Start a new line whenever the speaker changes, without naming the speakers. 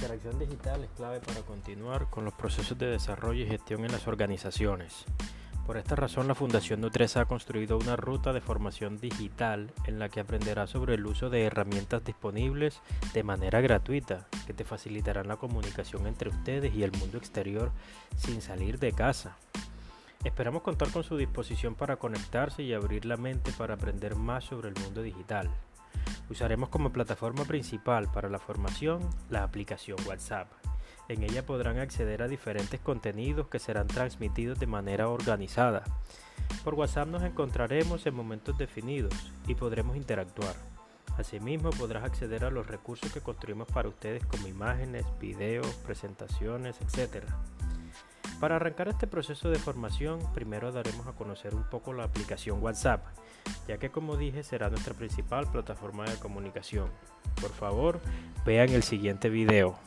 interacción digital es clave para continuar con los procesos de desarrollo y gestión en las organizaciones. Por esta razón, la Fundación Nutresa ha construido una ruta de formación digital en la que aprenderás sobre el uso de herramientas disponibles de manera gratuita que te facilitarán la comunicación entre ustedes y el mundo exterior sin salir de casa. Esperamos contar con su disposición para conectarse y abrir la mente para aprender más sobre el mundo digital. Usaremos como plataforma principal para la formación la aplicación WhatsApp. En ella podrán acceder a diferentes contenidos que serán transmitidos de manera organizada. Por WhatsApp nos encontraremos en momentos definidos y podremos interactuar. Asimismo podrás acceder a los recursos que construimos para ustedes como imágenes, videos, presentaciones, etc. Para arrancar este proceso de formación, primero daremos a conocer un poco la aplicación WhatsApp, ya que como dije será nuestra principal plataforma de comunicación. Por favor, vean el siguiente video.